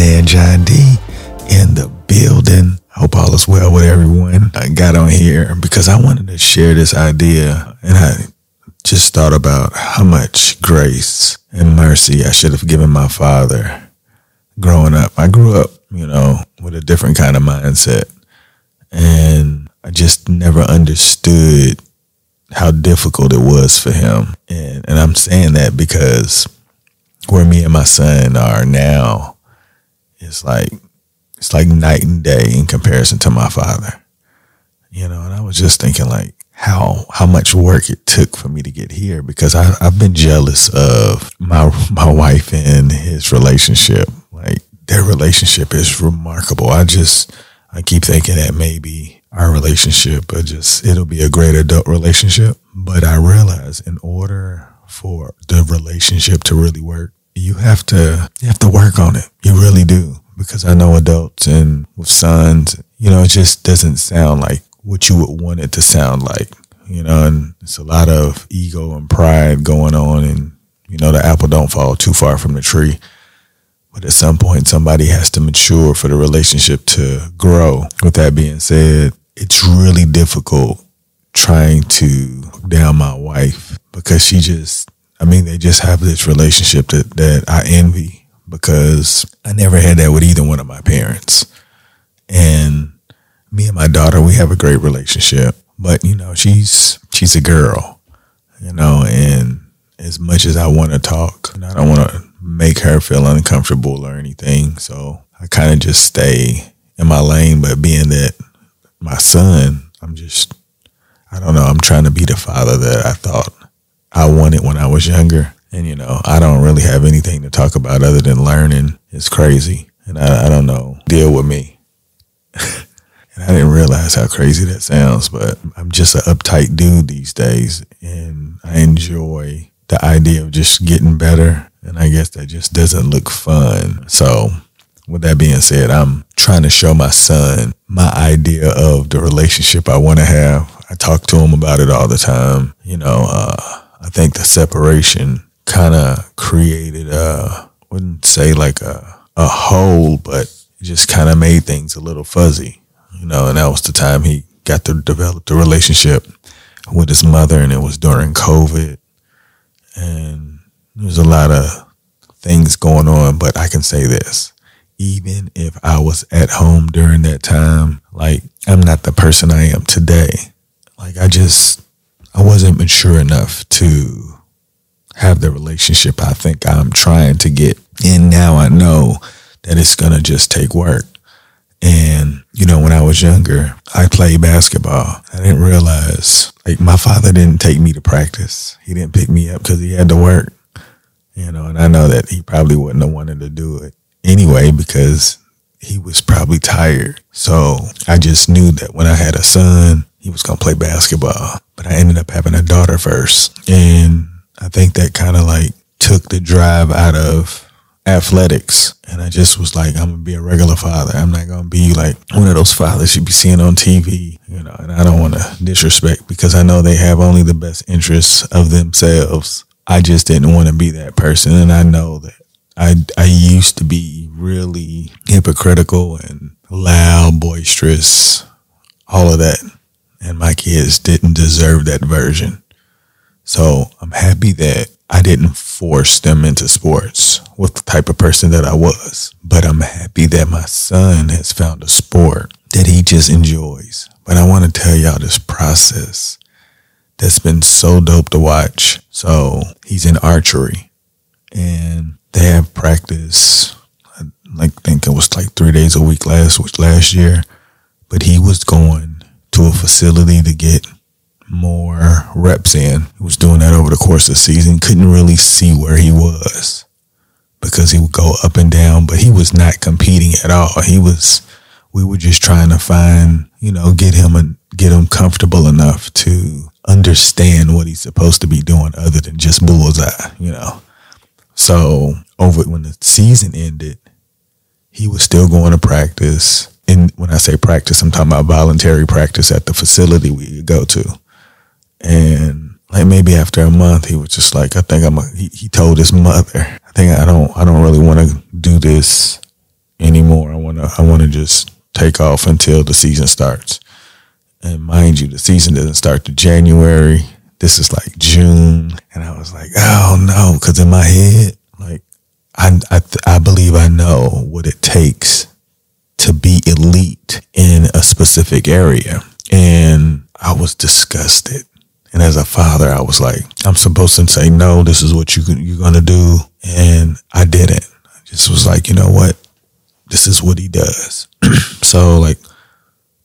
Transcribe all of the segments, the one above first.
man John D in the building. Hope all is well with everyone. I got on here because I wanted to share this idea and I just thought about how much grace and mercy I should have given my father growing up. I grew up, you know, with a different kind of mindset and I just never understood how difficult it was for him. And, and I'm saying that because where me and my son are now, it's like it's like night and day in comparison to my father. You know, and I was just thinking like how how much work it took for me to get here because I, I've been jealous of my my wife and his relationship. Like their relationship is remarkable. I just I keep thinking that maybe our relationship but just it'll be a great adult relationship. But I realize in order for the relationship to really work, you have to you have to work on it. You really do. Because I know adults and with sons, you know, it just doesn't sound like what you would want it to sound like. You know, and it's a lot of ego and pride going on and you know the apple don't fall too far from the tree. But at some point somebody has to mature for the relationship to grow. With that being said, it's really difficult trying to down my wife because she just I mean, they just have this relationship that, that I envy because I never had that with either one of my parents. And me and my daughter, we have a great relationship. But, you know, she's she's a girl, you know, and as much as I want to talk, I don't want to make her feel uncomfortable or anything. So I kind of just stay in my lane. But being that my son, I'm just, I don't know, I'm trying to be the father that I thought I wanted when I was younger. And, you know, I don't really have anything to talk about other than learning. It's crazy. And I, I don't know, deal with me. and I didn't realize how crazy that sounds, but I'm just an uptight dude these days. And I enjoy the idea of just getting better. And I guess that just doesn't look fun. So, with that being said, I'm trying to show my son my idea of the relationship I want to have. I talk to him about it all the time. You know, uh, I think the separation kind of created a, wouldn't say like a, a hole, but it just kind of made things a little fuzzy, you know, and that was the time he got to develop the relationship with his mother and it was during COVID and there's a lot of things going on, but I can say this. Even if I was at home during that time, like I'm not the person I am today. Like I just I wasn't mature enough to have the relationship I think I'm trying to get. And now I know that it's going to just take work. And, you know, when I was younger, I played basketball. I didn't realize, like, my father didn't take me to practice. He didn't pick me up because he had to work, you know, and I know that he probably wouldn't have wanted to do it anyway because he was probably tired. So I just knew that when I had a son, he was going to play basketball. But I ended up having a daughter first. And I think that kind of like took the drive out of athletics. And I just was like, I'm going to be a regular father. I'm not going to be like one of those fathers you be seeing on TV, you know, and I don't want to disrespect because I know they have only the best interests of themselves. I just didn't want to be that person. And I know that I, I used to be really hypocritical and loud, boisterous, all of that and my kids didn't deserve that version. So I'm happy that I didn't force them into sports with the type of person that I was. But I'm happy that my son has found a sport that he just enjoys. But I want to tell y'all this process that's been so dope to watch. So he's in archery and they have practice. I like think it was like three days a week last last year, but he was going to a facility to get more reps in. He was doing that over the course of the season. Couldn't really see where he was because he would go up and down, but he was not competing at all. He was, we were just trying to find, you know, get him and get him comfortable enough to understand what he's supposed to be doing other than just bullseye, you know. So over when the season ended, he was still going to practice and when I say practice, I'm talking about voluntary practice at the facility we go to. And like maybe after a month, he was just like, I think I'm. He, he told his mother, I think I don't, I don't really want to do this anymore. I want to I want to just take off until the season starts. And mind you, the season doesn't start to January. This is like June, and I was like, oh no, because in my head, like I I, I believe I know what it takes to be elite in a specific area, and I was disgusted. And as a father, I was like, I'm supposed to say no. This is what you you're gonna do, and I didn't. I just was like, you know what? This is what he does. so like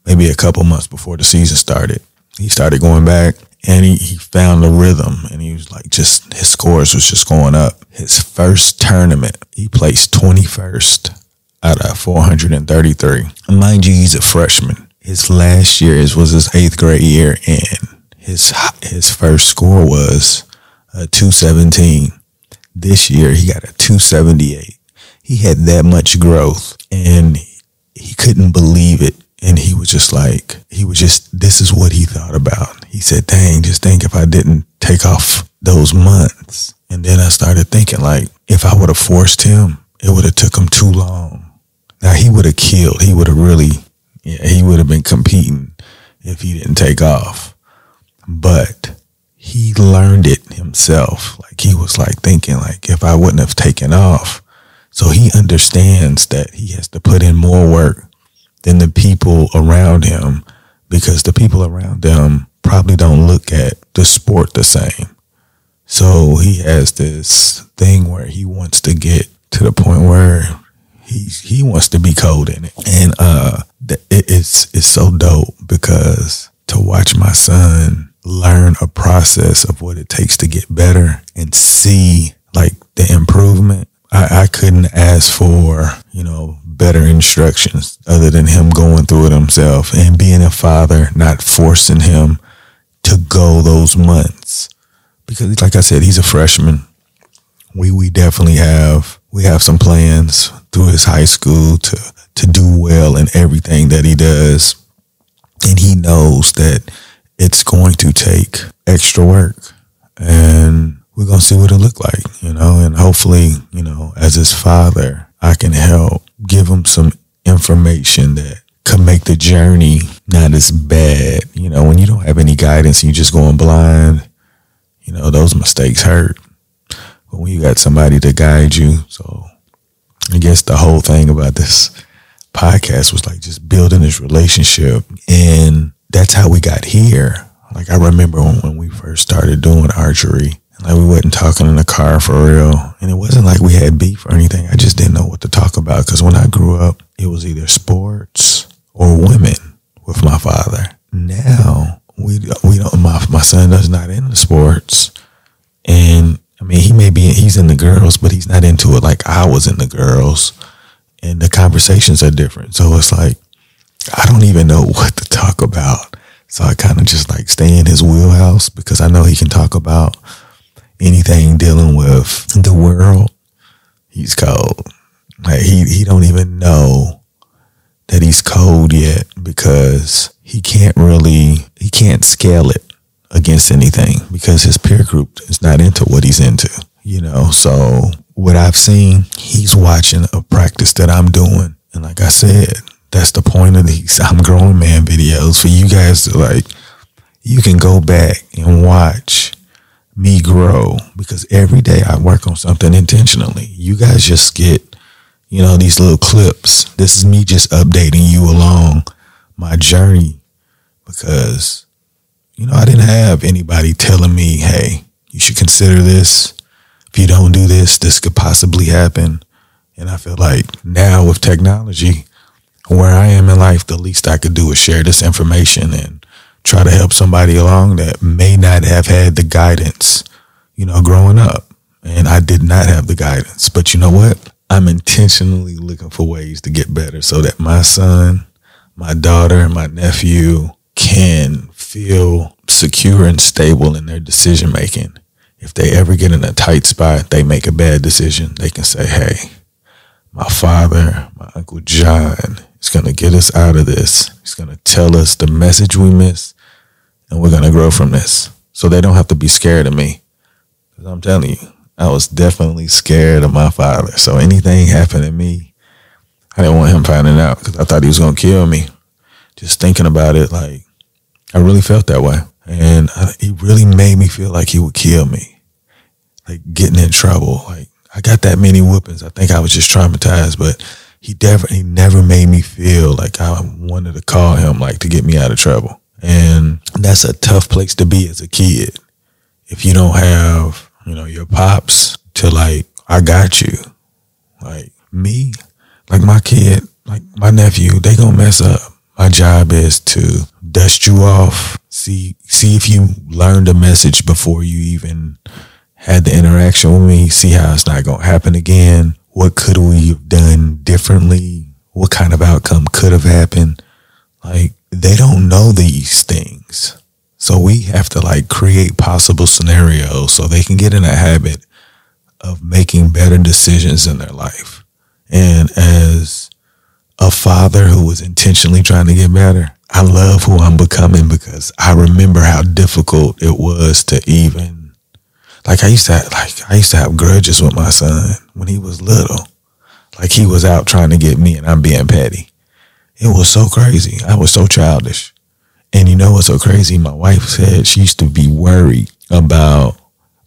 maybe a couple months before the season started, he started going back and he, he found a rhythm and he was like just his scores was just going up. His first tournament, he placed 21st out of 433. And mind you, he's a freshman. His last year was his eighth grade year and his his first score was a 217. This year he got a 278. He had that much growth and he couldn't believe it and he was just like, he was just, this is what he thought about. He said, dang, just think if I didn't take off those months. And then I started thinking like, if I would have forced him, it would have took him too long. Now he would have killed. He would have really, yeah, he would have been competing if he didn't take off. But he learned it himself. Like he was like thinking like, if I wouldn't have taken off. So he understands that he has to put in more work than the people around him because the people around them probably don't look at the sport the same. So he has this thing where he wants to get to the point where he he wants to be cold in it, and uh, it's it's so dope because to watch my son learn a process of what it takes to get better and see like the improvement. I, I couldn't ask for you know better instructions other than him going through it himself and being a father, not forcing him to go those months. Because like I said, he's a freshman. We we definitely have we have some plans through his high school to to do well in everything that he does. And he knows that it's going to take extra work. And we're gonna see what it look like, you know, and hopefully, you know, as his father, I can help give him some information that could make the journey not as bad. You know, when you don't have any guidance and you just going blind, you know, those mistakes hurt. But when you got somebody to guide you, so I guess the whole thing about this podcast was like just building this relationship. And that's how we got here. Like I remember when, when we first started doing archery, like we wasn't talking in the car for real. And it wasn't like we had beef or anything. I just didn't know what to talk about. Cause when I grew up, it was either sports or women with my father. Now we, we don't, my, my son does not into sports. And I mean, he may be, he's in the girls, but he's not into it like I was in the girls. And the conversations are different. So it's like, I don't even know what to talk about. So I kind of just like stay in his wheelhouse because I know he can talk about anything dealing with the world, he's cold. Like he he don't even know that he's cold yet because he can't really he can't scale it against anything because his peer group is not into what he's into. You know, so what I've seen, he's watching a practice that I'm doing. And like I said, that's the point of these I'm growing man videos for you guys to like you can go back and watch me grow because every day I work on something intentionally. You guys just get, you know, these little clips. This is me just updating you along my journey because, you know, I didn't have anybody telling me, hey, you should consider this. If you don't do this, this could possibly happen. And I feel like now with technology, where I am in life, the least I could do is share this information and try to help somebody along that may not have had the guidance, you know, growing up. And I did not have the guidance. But you know what? I'm intentionally looking for ways to get better so that my son, my daughter, and my nephew can feel secure and stable in their decision making. If they ever get in a tight spot, they make a bad decision, they can say, hey, my father, my Uncle John is going to get us out of this. He's going to tell us the message we missed and we're gonna grow from this. So they don't have to be scared of me. Cause I'm telling you, I was definitely scared of my father. So anything happened to me, I didn't want him finding out because I thought he was gonna kill me. Just thinking about it, like I really felt that way, and I, he really made me feel like he would kill me, like getting in trouble. Like I got that many whoopings. I think I was just traumatized, but he definitely never made me feel like I wanted to call him like to get me out of trouble. And that's a tough place to be as a kid. If you don't have, you know, your pops to like, I got you. Like me, like my kid, like my nephew, they gonna mess up. My job is to dust you off, see see if you learned a message before you even had the interaction with me, see how it's not gonna happen again. What could we have done differently? What kind of outcome could have happened? Like they don't know these things. So we have to like create possible scenarios so they can get in a habit of making better decisions in their life. And as a father who was intentionally trying to get better, I love who I'm becoming because I remember how difficult it was to even like I used to have, like I used to have grudges with my son when he was little. Like he was out trying to get me and I'm being petty. It was so crazy. I was so childish. And you know what's so crazy? My wife said she used to be worried about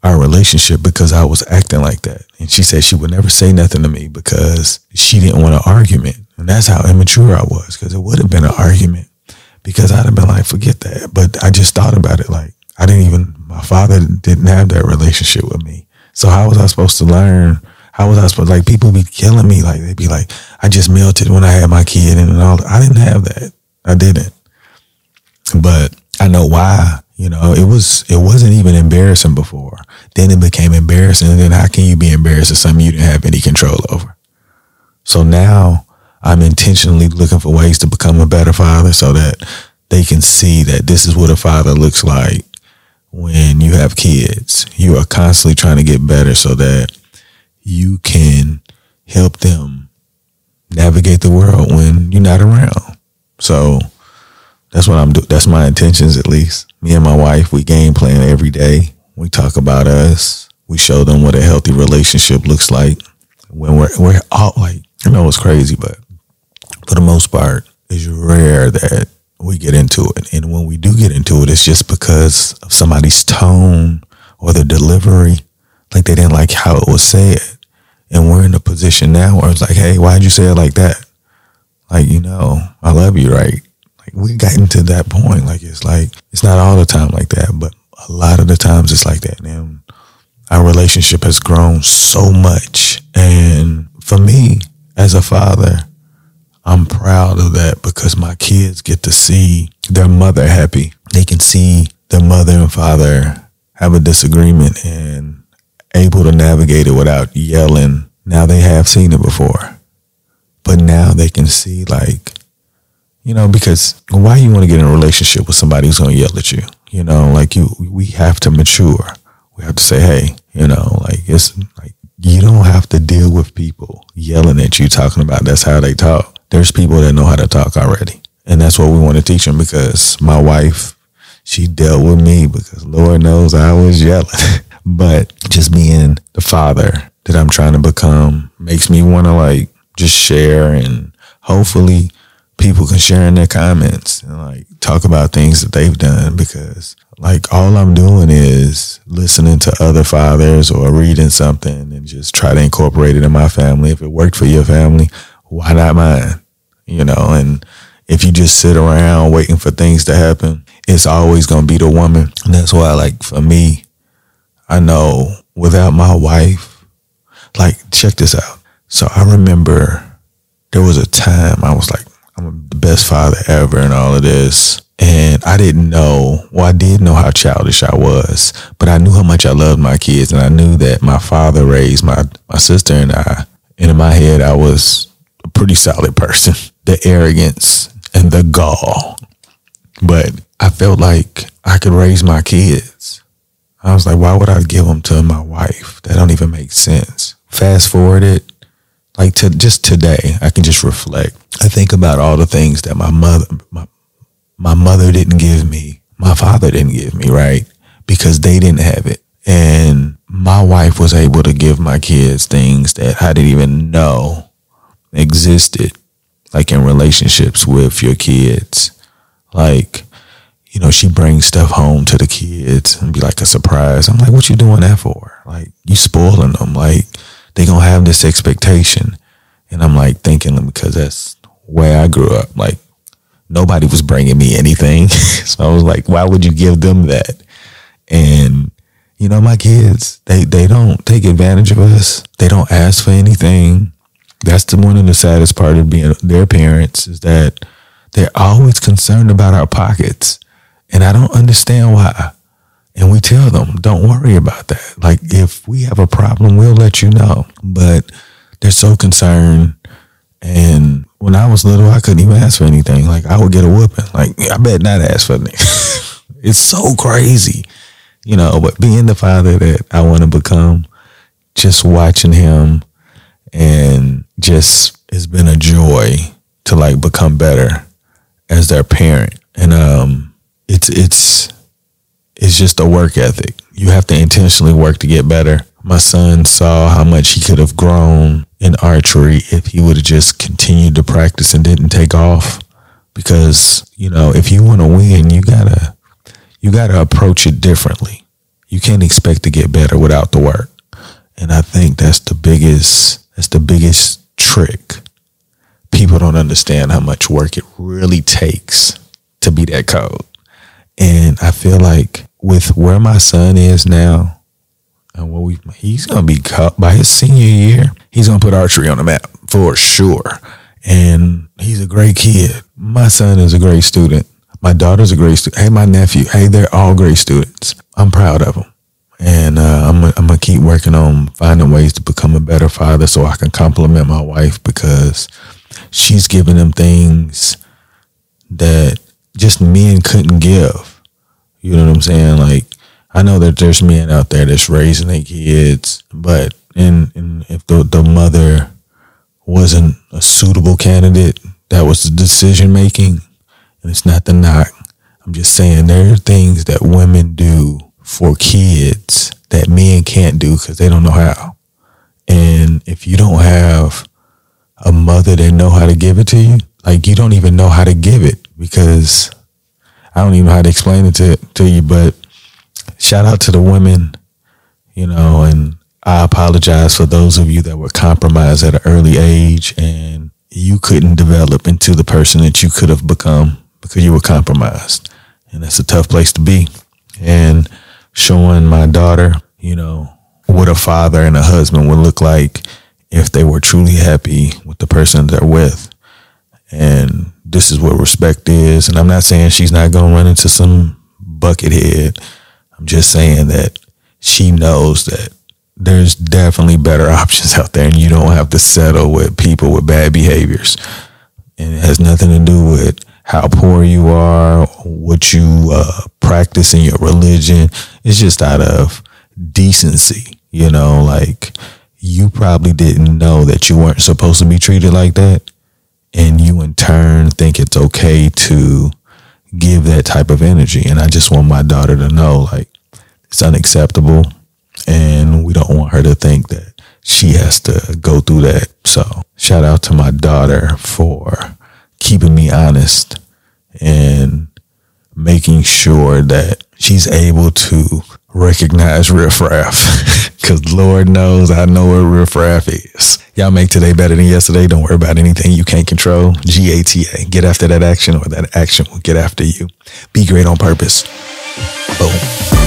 our relationship because I was acting like that. And she said she would never say nothing to me because she didn't want an argument. And that's how immature I was because it would have been an argument because I'd have been like, forget that. But I just thought about it like I didn't even, my father didn't have that relationship with me. So how was I supposed to learn? How was I supposed like people be killing me? Like they'd be like, I just melted when I had my kid and all. I didn't have that. I didn't. But I know why you know, it was it wasn't even embarrassing before. Then it became embarrassing. And then how can you be embarrassed at something you didn't have any control over? So now I'm intentionally looking for ways to become a better father so that they can see that this is what a father looks like when you have kids. You are constantly trying to get better so that you can help them navigate the world when you're not around. So that's what I'm doing. That's my intentions, at least. Me and my wife, we game plan every day. We talk about us. We show them what a healthy relationship looks like. When we're we're all like, you know, it's crazy, but for the most part, it's rare that we get into it. And when we do get into it, it's just because of somebody's tone or the delivery. Like they didn't like how it was said. And we're in a position now where it's like, hey, why'd you say it like that? Like, you know, I love you, right? Like we gotten to that point. Like it's like it's not all the time like that, but a lot of the times it's like that. And our relationship has grown so much. And for me, as a father, I'm proud of that because my kids get to see their mother happy. They can see their mother and father have a disagreement and able to navigate it without yelling. Now they have seen it before, but now they can see like you know, because why you want to get in a relationship with somebody who's going to yell at you? You know, like you, we have to mature. We have to say, hey, you know, like it's like you don't have to deal with people yelling at you, talking about that's how they talk. There's people that know how to talk already. And that's what we want to teach them because my wife, she dealt with me because Lord knows I was yelling. but just being the father that I'm trying to become makes me want to like just share and hopefully people can share in their comments and like talk about things that they've done because like all I'm doing is listening to other fathers or reading something and just try to incorporate it in my family. If it worked for your family, why not mine? You know, and if you just sit around waiting for things to happen, it's always going to be the woman. And that's why, like, for me, I know without my wife, like, check this out. So I remember there was a time I was like, I'm the best father ever and all of this. And I didn't know, well, I did know how childish I was, but I knew how much I loved my kids. And I knew that my father raised my, my sister and I. And in my head, I was pretty solid person. The arrogance and the gall. But I felt like I could raise my kids. I was like, why would I give them to my wife? That don't even make sense. Fast forward it, like to just today, I can just reflect. I think about all the things that my mother, my, my mother didn't give me, my father didn't give me, right? Because they didn't have it. And my wife was able to give my kids things that I didn't even know existed. like in relationships with your kids. Like, you know, she brings stuff home to the kids and be like a surprise. I'm like, what you doing that for? Like, you spoiling them. Like, they gonna have this expectation. And I'm like thinking because that's where I grew up. Like, nobody was bringing me anything. so I was like, why would you give them that? And you know, my kids, they they don't take advantage of us. They don't ask for anything. That's the one of the saddest part of being their parents is that they're always concerned about our pockets. And I don't understand why. And we tell them, don't worry about that. Like if we have a problem, we'll let you know. But they're so concerned. And when I was little, I couldn't even ask for anything. Like I would get a whooping. Like I bet not ask for anything. it's so crazy you know, but being the father that I want to become, just watching him and just it's been a joy to like become better as their parent. And um it's it's it's just a work ethic. You have to intentionally work to get better. My son saw how much he could have grown in archery if he would have just continued to practice and didn't take off. Because, you know, if you want to win, you gotta you got to approach it differently. You can't expect to get better without the work. And I think that's the biggest that's the biggest trick. People don't understand how much work it really takes to be that code. And I feel like with where my son is now, and what we he's gonna be cut by his senior year, he's gonna put archery on the map for sure. And he's a great kid. My son is a great student. My daughter's a great student. Hey, my nephew. Hey, they're all great students. I'm proud of them. And uh, I'm, I'm to keep working on finding ways to become a better father so I can compliment my wife because she's giving them things that just men couldn't give. You know what I'm saying? Like, I know that there's men out there that's raising their kids, but in, in if the, the mother wasn't a suitable candidate, that was the decision making, and it's not the knock. I'm just saying there are things that women do for kids that men can't do because they don't know how. And if you don't have a mother that know how to give it to you, like you don't even know how to give it because I don't even know how to explain it to, to you. But shout out to the women, you know, and I apologize for those of you that were compromised at an early age and you couldn't develop into the person that you could have become because you were compromised. And that's a tough place to be. And showing my daughter, you know, what a father and a husband would look like if they were truly happy with the person they're with. And this is what respect is. And I'm not saying she's not going to run into some buckethead. I'm just saying that she knows that there's definitely better options out there and you don't have to settle with people with bad behaviors. And it has nothing to do with how poor you are, what you uh, practice in your religion. It's just out of decency, you know, like you probably didn't know that you weren't supposed to be treated like that. And you in turn think it's okay to give that type of energy. And I just want my daughter to know like it's unacceptable. And we don't want her to think that she has to go through that. So shout out to my daughter for keeping me honest and making sure that she's able to recognize riffraff. Because Lord knows I know what riffraff is. Y'all make today better than yesterday. Don't worry about anything you can't control. GATA. Get after that action or that action will get after you. Be great on purpose. Boom.